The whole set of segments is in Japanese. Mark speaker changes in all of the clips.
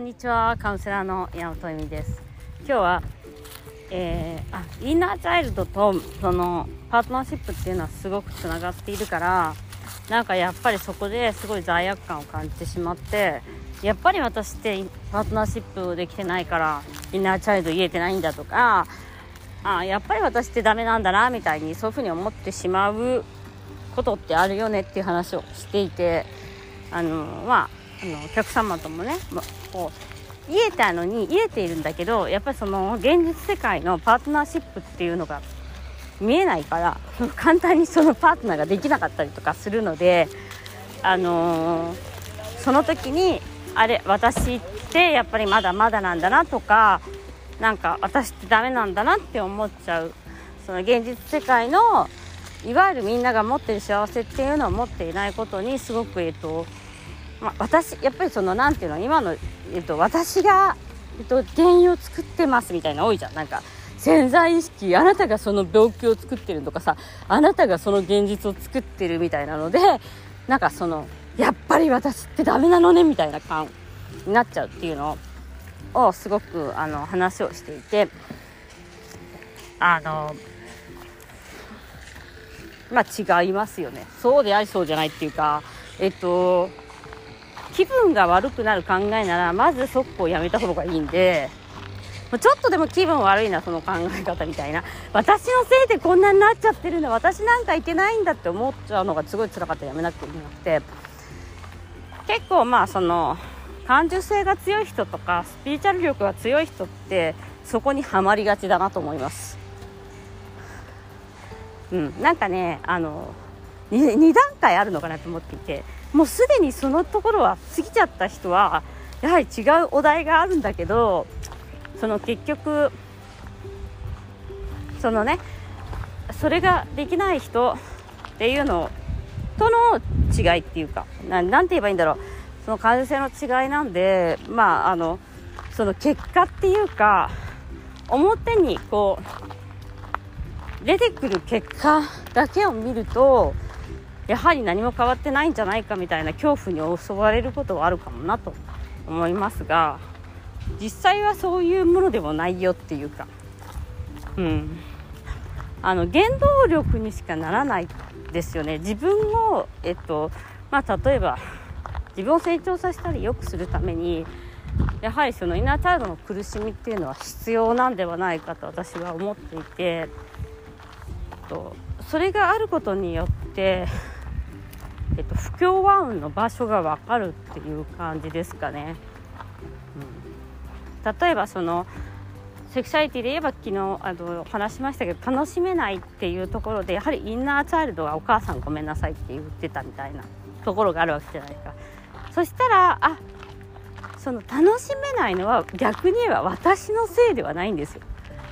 Speaker 1: んにちはカウンセラーの山本恵美です。今日は、えー、あインナーチャイルドとそのパートナーシップっていうのはすごくつながっているからなんかやっぱりそこですごい罪悪感を感じてしまってやっぱり私ってパートナーシップできてないからインナーチャイルド言えてないんだとかあやっぱり私ってダメなんだなみたいにそういうふうに思ってしまうことってあるよねっていう話をしていてあのまああのお客様ともね、ま、こう言えたのに言えているんだけどやっぱりその現実世界のパートナーシップっていうのが見えないから 簡単にそのパートナーができなかったりとかするので、あのー、その時にあれ私ってやっぱりまだまだなんだなとかなんか私ってダメなんだなって思っちゃう。その現実世界のいわゆるみんなが持ってる幸せっていうのを持っていないことにすごく、えっとまあ、私やっぱりその何ていうの今の、えっと、私が、えっと、原因を作ってますみたいな多いじゃん。なんか潜在意識あなたがその病気を作ってるとかさあなたがその現実を作ってるみたいなのでなんかそのやっぱり私ってダメなのねみたいな感になっちゃうっていうのをすごくあの話をしていてあのまあ違いますよね。そうでありそうじゃないっていうかえっと気分が悪くなる考えならまず速攻やめた方がいいんでちょっとでも気分悪いなその考え方みたいな。私のせいでこんなになっちゃってるんだ私なんかいけないんだって思っちゃうのがすごい辛かったらやめなくていけなくて。結構まあその感受性が強い人とかスピーチャル力が強い人ってそこにはまりがちだなと思います。うんなんかねあの 2, 2段階あるのかなと思っていて。もうすでにそのところは過ぎちゃった人はやはり違うお題があるんだけどその結局そのねそれができない人っていうのとの違いっていうかななんて言えばいいんだろう。その感受性の違いなんでまああのその結果っていうか表にこう出てくる結果だけを見るとやはり何も変わってないんじゃないかみたいな恐怖に襲われることはあるかもなと思いますが実際はそういうものでもないよっていうか、うん、あの原動力にしかならないですよね。自分を、えっとまあ、例えば自分を成長させたり良くするためにやはりそのインナーチャイルドの苦しみっていうのは必要なんではないかと私は思っていて。とそれがあることによってえっと、不協和音の場所が分かるっていう感じですかね。うん、例えばそのセクシャリティで言えば昨日あの話しましたけど楽しめないっていうところでやはりインナーチャイルドがお母さんごめんなさいって言ってたみたいなところがあるわけじゃないか。そしたらあその楽しめないのは逆に言えば私のせいではないんですよ。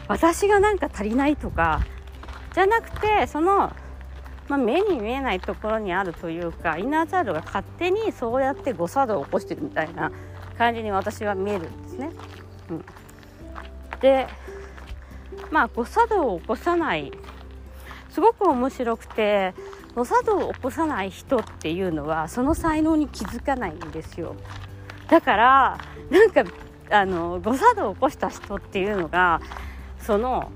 Speaker 1: 私がなんか足りないとかじゃなくてそのまあ、目に見えないところにあるというかインナーチャイルドが勝手にそうやって誤作動を起こしてるみたいな感じに私は見えるんですね。うん、でまあ誤作動を起こさないすごく面白くて誤作動を起こさない人っていうのはその才能に気づかないんですよ。だからなんかあの誤作動を起こした人っていうのがその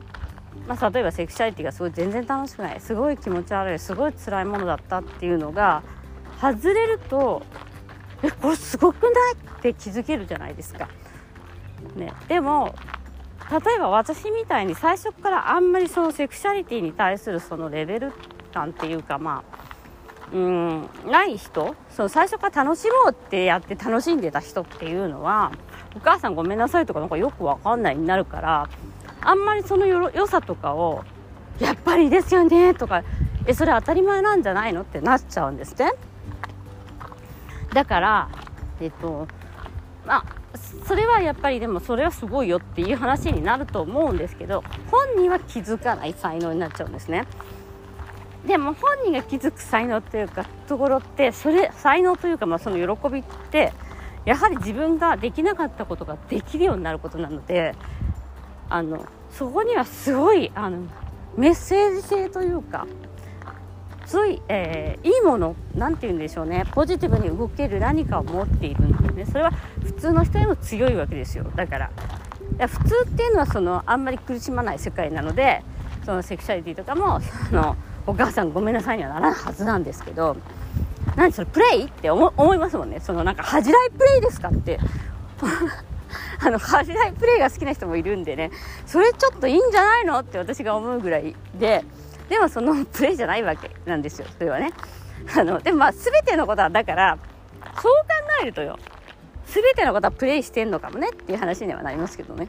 Speaker 1: まあ、例えばセクシャリティがすごい全然楽しくない。すごい気持ち悪い。すごい辛いものだったっていうのが外れるとえこれすごくないって気づけるじゃないですか。ね、でも例えば私みたいに最初からあんまりそのセクシャリティに対するそのレベル感っていうかまあうんない人その最初から楽しもうってやって楽しんでた人っていうのはお母さんごめんなさいとかなんかよくわかんないになるからあんまりそのよ良さとかをやっぱりですよねとかえそれ当たり前なんじゃないのってなっちゃうんですねだからえっとまあそれはやっぱりでもそれはすごいよっていう話になると思うんですけど本人は気づかない才能になっちゃうんですね。でも本人が気づく才能というかところってそれ才能というかまあその喜びってやはり自分ができなかったことができるようになることなのであのそこにはすごいあのメッセージ性というかすごい、えー、いいもの何て言うんでしょうね。ポジティブに動ける何かを持っているんですね。それは普通の人よりも強いわけですよ。だから普通っていうのはそのあんまり苦しまない世界なのでそのセクシャリティとかもそのお母さんごめんなさいにはならないはずなんですけど何それプレイって思思いますもんね。そのなんか恥じらいプレイですかって。あの恥じらいプレイが好きな人もいるんでね。それちょっといいんじゃないのって私が思うぐらいで。でもそのプレイじゃないわけなんですよ。それはね。あのでもまあ全てのことはだからそう考えるとよ。全てのことはプレイしてんのかもねっていう話にはなりますけどね。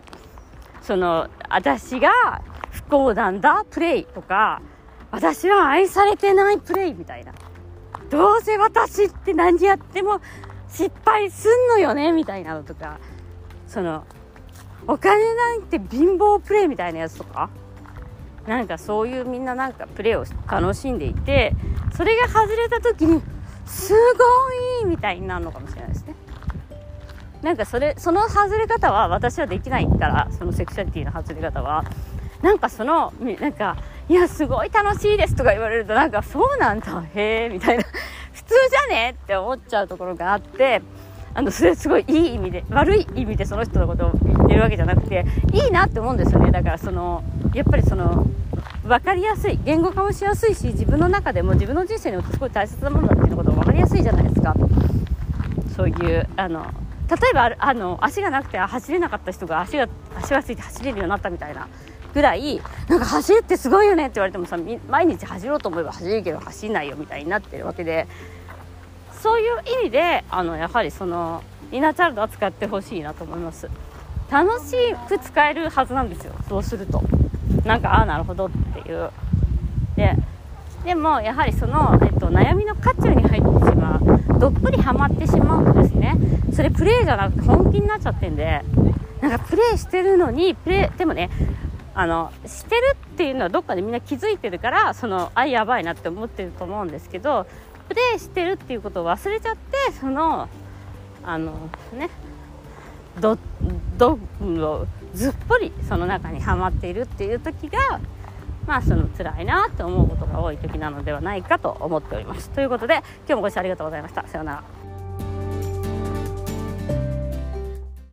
Speaker 1: その私が不幸なんだプレイとか私は愛されてないプレイみたいな。どうせ私って何やっても失敗すんのよねみたいなのとか。そのお金なんて貧乏プレイみたいなやつとか？なんかそういうみんななんかプレイを楽しんでいてそれが外れた時にすごいみたいになるのかもしれないですね。なんかそれその外れ方は私はできないからそのセクシャリティの外れ方は。なんかそのなんかいやすごい楽しいですとか言われるとなんかそうなんだへえみたいな。普通じゃね？って思っちゃうところがあってあのそれすごいいい意味で悪い意味でその人のことを言ってるわけじゃなくていいなって思うんですよね。だからそのやっぱりその分かりやすい言語化もしやすいし自分の中でも自分の人生にとってすごい大切なものだっていうことが分かりやすいじゃないですか。そういうあの例えばあの足がなくて走れなかった人が足が足がついて走れるようになったみたいなぐらいなんか走るってすごいよねって言われてもさ毎日走ろうと思えば走れるけど走んないよみたいになってるわけでそういう意味であのやはりそのイナチャイルドは使ってほしいなと思います。楽しく使えるはずなんですよ。そうすると。なんかああなるほどっていう。ででもやはりその、えっと、悩みの渦中に入ってしまうどっぷりハマってしまうとですね。それプレイじゃなくて本気になっちゃってんでなんかプレイしてるのにプレイでもねあのしてるっていうのはどっかでみんな気づいてるからそのあやばいなって思ってると思うんですけどプレイしてるっていうことを忘れちゃってそのあのねどどずっぽりその中にはまっているっていう時がまあその辛いなって思うことが多い時なのではないかと思っております。ということで今日もご視聴ありがとうございました。さようなら。